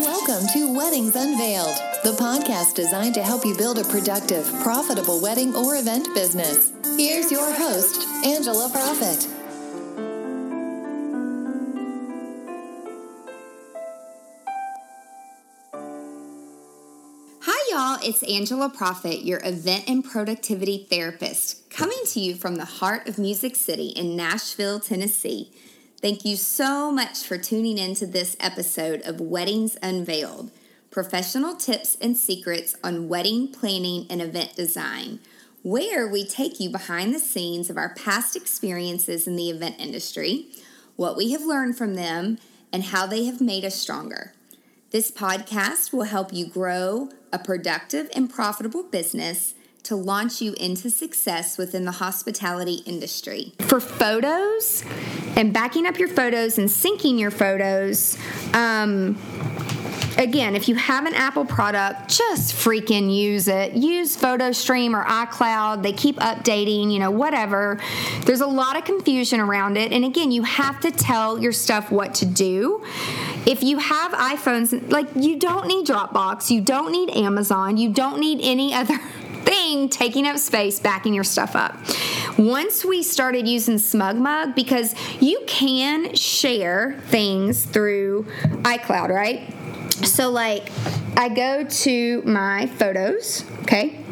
Welcome to Weddings Unveiled, the podcast designed to help you build a productive, profitable wedding or event business. Here's your host, Angela Proffitt. Hi, y'all. It's Angela Proffitt, your event and productivity therapist, coming to you from the heart of Music City in Nashville, Tennessee. Thank you so much for tuning in to this episode of Weddings Unveiled professional tips and secrets on wedding planning and event design, where we take you behind the scenes of our past experiences in the event industry, what we have learned from them, and how they have made us stronger. This podcast will help you grow a productive and profitable business to launch you into success within the hospitality industry. For photos and backing up your photos and syncing your photos, um, again, if you have an Apple product, just freaking use it. Use PhotoStream or iCloud. They keep updating, you know, whatever. There's a lot of confusion around it. And again, you have to tell your stuff what to do. If you have iPhones, like you don't need Dropbox, you don't need Amazon, you don't need any other taking up space, backing your stuff up. Once we started using SmugMug, because you can share things through iCloud, right? So, like, I go to my photos, okay?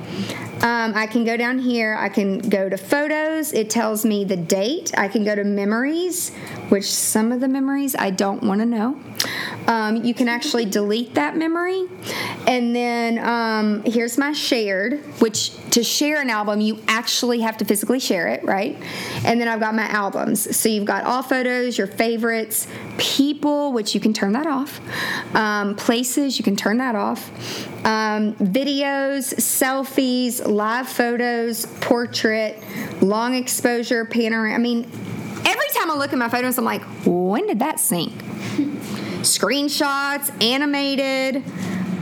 Um, I can go down here. I can go to photos. It tells me the date. I can go to memories, which some of the memories I don't want to know. Um, you can actually delete that memory. And then um, here's my shared, which to share an album, you actually have to physically share it, right? And then I've got my albums. So you've got all photos, your favorites, people, which you can turn that off, um, places, you can turn that off, um, videos, selfies, live photos, portrait, long exposure, panorama. I mean, every time I look at my photos, I'm like, when did that sync? Screenshots, animated.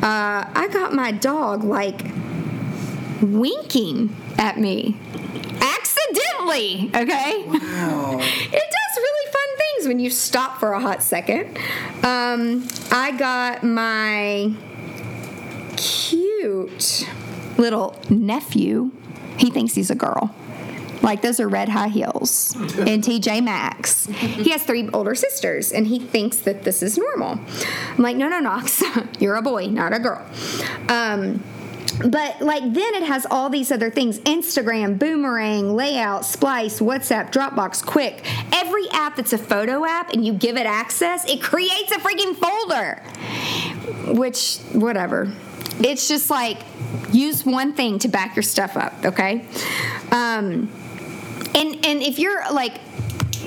Uh, I got my dog like winking at me accidentally, okay? Wow. it does really fun things when you stop for a hot second. Um, I got my cute little nephew. He thinks he's a girl. Like those are red high heels and TJ Maxx. He has three older sisters and he thinks that this is normal. I'm like, no, no, Knox, you're a boy, not a girl. Um, but like then it has all these other things Instagram, Boomerang, Layout, Splice, WhatsApp, Dropbox, Quik. Every app that's a photo app and you give it access, it creates a freaking folder. Which, whatever. It's just like use one thing to back your stuff up, okay? Um, and and if you're like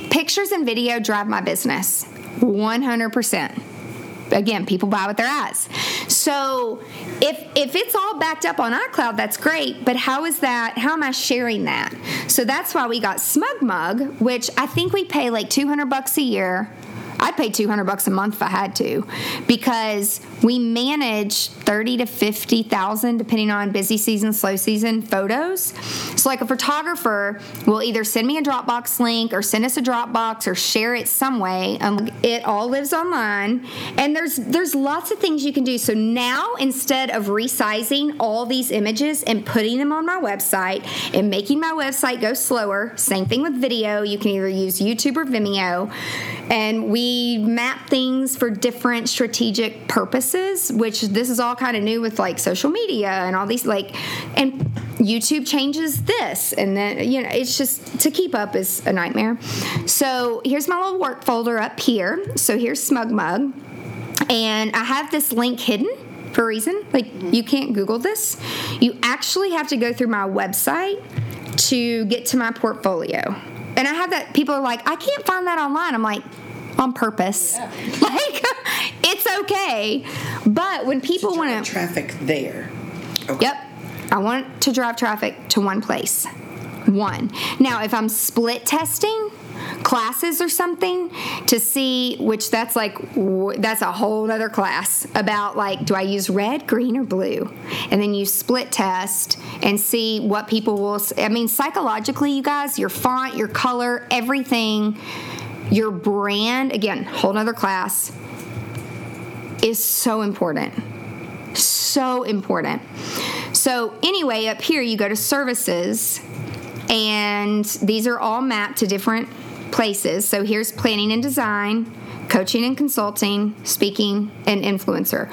pictures and video drive my business 100% again people buy with their eyes. So if if it's all backed up on icloud that's great but how is that how am i sharing that? So that's why we got SmugMug which i think we pay like 200 bucks a year I'd pay 200 bucks a month if I had to because we manage 30 to 50,000 depending on busy season, slow season photos. So like a photographer will either send me a Dropbox link or send us a Dropbox or share it some way. Um, it all lives online and there's there's lots of things you can do. So now instead of resizing all these images and putting them on my website and making my website go slower, same thing with video, you can either use YouTube or Vimeo and we map things for different strategic purposes which this is all kind of new with like social media and all these like and youtube changes this and then you know it's just to keep up is a nightmare. So here's my little work folder up here. So here's SmugMug. and i have this link hidden for a reason. Like you can't google this. You actually have to go through my website to get to my portfolio. And I have that people are like, I can't find that online. I'm like, on purpose. Yeah. Like it's okay. But when people want to traffic there. Okay. Yep. I want to drive traffic to one place. One. Now, if I'm split testing classes or something to see which that's like that's a whole other class about like do I use red, green or blue? And then you split test and see what people will i mean psychologically you guys, your font, your color, everything your brand again, whole nother class is so important. So important. So, anyway, up here you go to services, and these are all mapped to different places. So, here's planning and design, coaching and consulting, speaking, and influencer.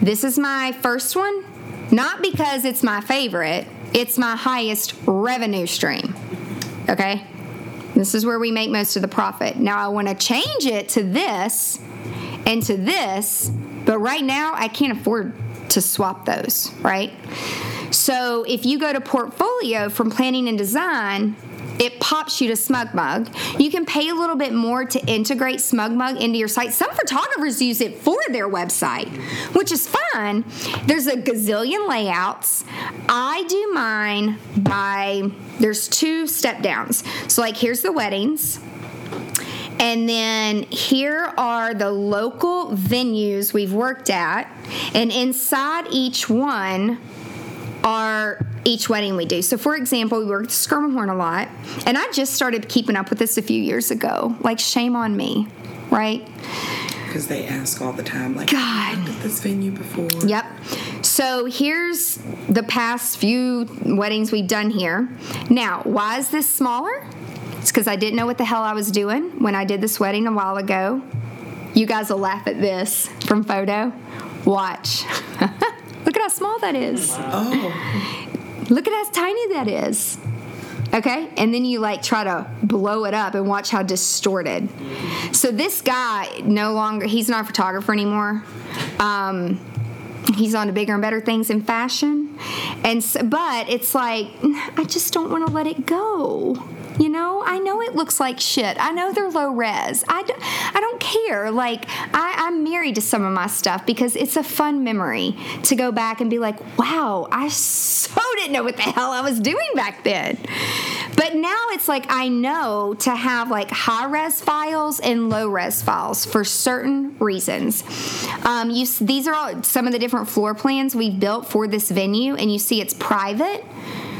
This is my first one, not because it's my favorite, it's my highest revenue stream. Okay? This is where we make most of the profit. Now, I want to change it to this and to this, but right now I can't afford to swap those, right? So if you go to portfolio from planning and design, it pops you to SmugMug. You can pay a little bit more to integrate SmugMug into your site. Some photographers use it for their website, which is fun. There's a gazillion layouts. I do mine by there's two step downs. So like here's the weddings. And then here are the local venues we've worked at. And inside each one are each wedding we do. So, for example, we work at Schermerhorn a lot. And I just started keeping up with this a few years ago. Like, shame on me, right? Because they ask all the time, like, God. "I've at this venue before. Yep. So here's the past few weddings we've done here. Now, why is this smaller? It's because I didn't know what the hell I was doing when I did this wedding a while ago. You guys will laugh at this from photo. Watch. Look at how small that is. Oh, Look at how tiny that is. Okay? And then you like try to blow it up and watch how distorted. So this guy no longer he's not a photographer anymore. Um he's on to bigger and better things in fashion. And so, but it's like I just don't want to let it go. You know, I know it looks like shit. I know they're low res. I, d- I don't care. Like, I, I'm married to some of my stuff because it's a fun memory to go back and be like, wow, I so didn't know what the hell I was doing back then. But now it's like I know to have like high res files and low res files for certain reasons. Um, you, these are all some of the different floor plans we've built for this venue, and you see it's private.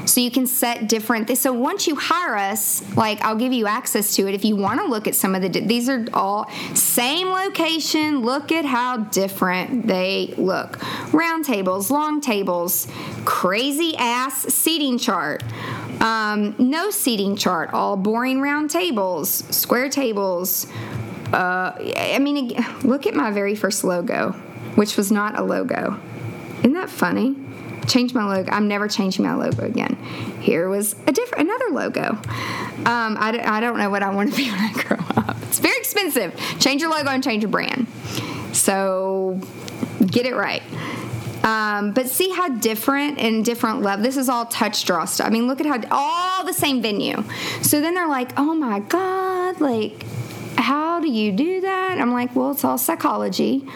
So you can set different. So once you hire us, like I'll give you access to it if you want to look at some of the. di- These are all same location. Look at how different they look. Round tables, long tables, crazy ass seating chart. Um, no seating chart. All boring round tables, square tables. Uh, I mean, look at my very first logo, which was not a logo. Isn't that funny? Change my logo. I'm never changing my logo again. Here was a different, another logo. Um, I, I don't know what I want to be when I grow up. It's very expensive. Change your logo and change your brand. So get it right. Um, but see how different and different level. This is all TouchDraw stuff. I mean, look at how all the same venue. So then they're like, oh my god, like how do you do that? I'm like, well, it's all psychology.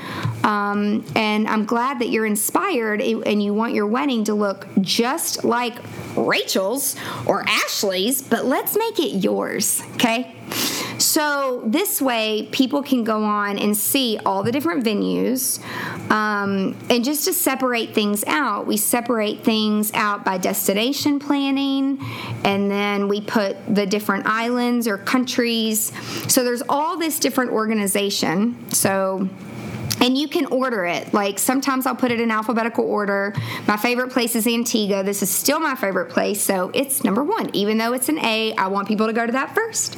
Um, and I'm glad that you're inspired and you want your wedding to look just like Rachel's or Ashley's, but let's make it yours, okay? So this way, people can go on and see all the different venues. Um, and just to separate things out, we separate things out by destination planning, and then we put the different islands or countries. So there's all this different organization. So and you can order it. Like sometimes I'll put it in alphabetical order. My favorite place is Antigua. This is still my favorite place, so it's number one. Even though it's an A, I want people to go to that first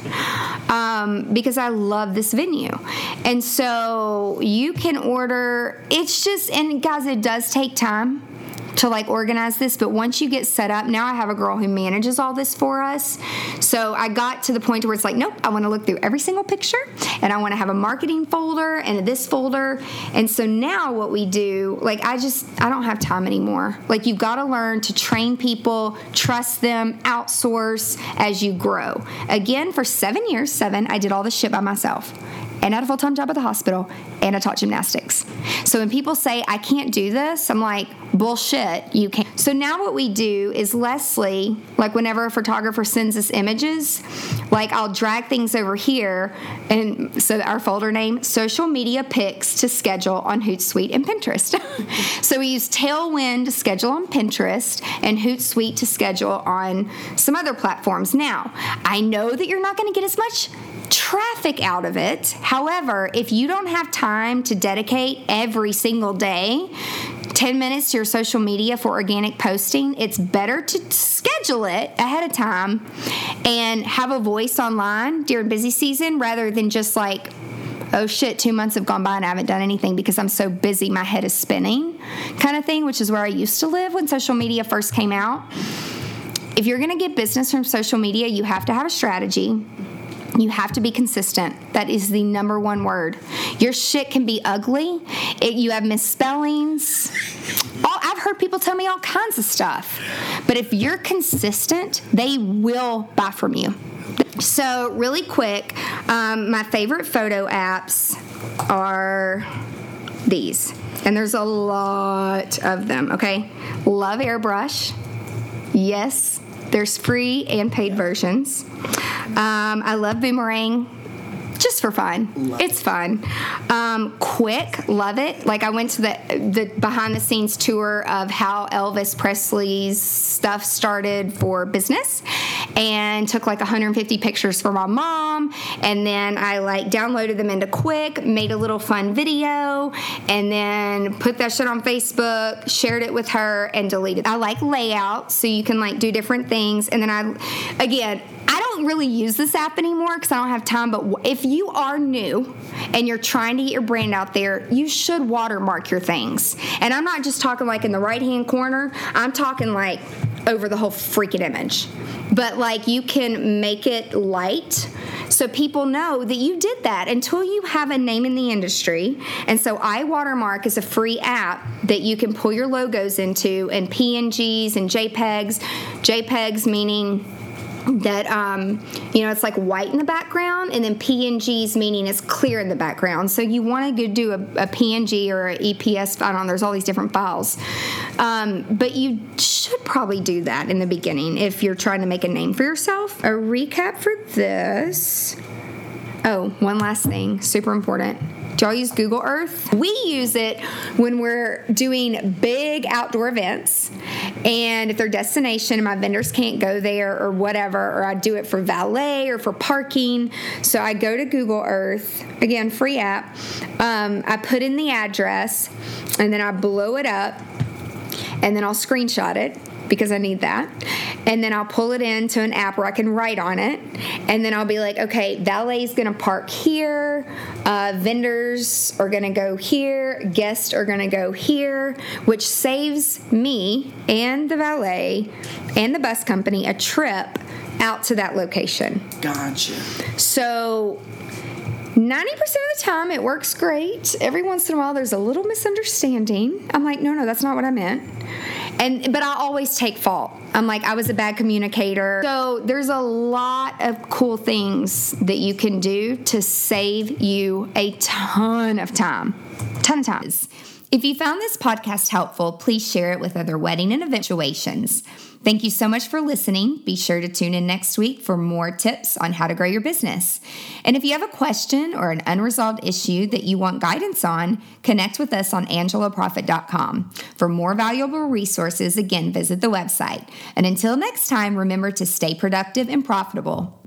um, because I love this venue. And so you can order. It's just and guys, it does take time to like organize this but once you get set up now i have a girl who manages all this for us. So i got to the point where it's like nope i want to look through every single picture and i want to have a marketing folder and this folder. And so now what we do like i just i don't have time anymore. Like you've got to learn to train people trust them outsource as you grow. Again for seven years seven i did all this shit by myself and I had a full time job at the hospital, and I taught gymnastics. So when people say, I can't do this, I'm like, bullshit, you can't. So now what we do is Leslie, like whenever a photographer sends us images, like I'll drag things over here, and so our folder name, social media pics to schedule on Hootsuite and Pinterest. so we use Tailwind to schedule on Pinterest and Hootsuite to schedule on some other platforms. Now, I know that you're not going to get as much traffic out of it. However, if you don't have time to dedicate every single day 10 minutes to your social media for organic posting, it's better to schedule it ahead of time and have a voice online during busy season rather than just like, oh shit, two months have gone by and I haven't done anything because I'm so busy, my head is spinning kind of thing, which is where I used to live when social media first came out. If you're gonna get business from social media, you have to have a strategy. You have to be consistent. That is the number one word. Your shit can be ugly. It, you have misspellings. All, I've heard people tell me all kinds of stuff. But if you're consistent, they will buy from you. So, really quick, um, my favorite photo apps are these. And there's a lot of them, okay? Love Airbrush. Yes, there's free and paid versions. Um, I love Boomerang for fun. Love it's it. fun. Um, quick, love it. Like I went to the the behind the scenes tour of how Elvis Presley's stuff started for business, and took like 150 pictures for my mom, and then I like downloaded them into Quik, made a little fun video, and then put that shit on Facebook, shared it with her, and deleted. I like layout, so you can like do different things, and then I, again don't really use this app anymore because I don't have time. But if you are new and you're trying to get your brand out there, you should watermark your things. And I'm not just talking like in the right hand corner, I'm talking like over the whole freaking image. But like you can make it light so people know that you did that until you have a name in the industry. And so iWatermark is a free app that you can pull your logos into and PNGs and JPEGs. JPEGs meaning that um, you know it's like white in the background and then pngs meaning it's clear in the background. So you want to do a, a png or an eps i don't know there's all these different files. Um, but you should probably do that in the beginning if you're trying to make a name for yourself. A recap for this. Oh one last thing super important do y'all use Google Earth? We use it when we're doing big outdoor events. And if their destination and my vendors can't go there or whatever, or I do it for valet or for parking. So I go to Google Earth, again, free app. Um, I put in the address and then I blow it up and then I'll screenshot it because I need that. And then I'll pull it into an app where I can write on it. And then I'll be like, okay, valet's gonna park here, uh, vendors are gonna go here, guests are gonna go here, which saves me and the valet and the bus company a trip out to that location. Gotcha. So 90% of the time it works great. Every once in a while there's a little misunderstanding. I'm like, no, no, that's not what I meant and but I always take fault. I'm like I was a bad communicator. So there's a lot of cool things that you can do to save you a ton of time. Ton of time. If you found this podcast helpful, please share it with other wedding and eventuations. Thank you so much for listening. Be sure to tune in next week for more tips on how to grow your business. And if you have a question or an unresolved issue that you want guidance on, connect with us on angelaproffitt.com. For more valuable resources, again, visit the website. And until next time, remember to stay productive and profitable.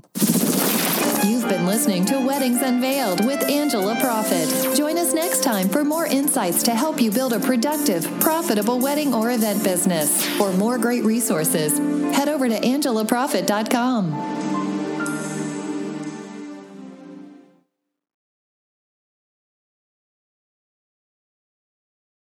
You've been listening to Weddings Unveiled with Angela Proffitt. Join us next time for more insights to help you build a productive, profitable wedding or event business. For more great resources, head over to angelaproffitt.com.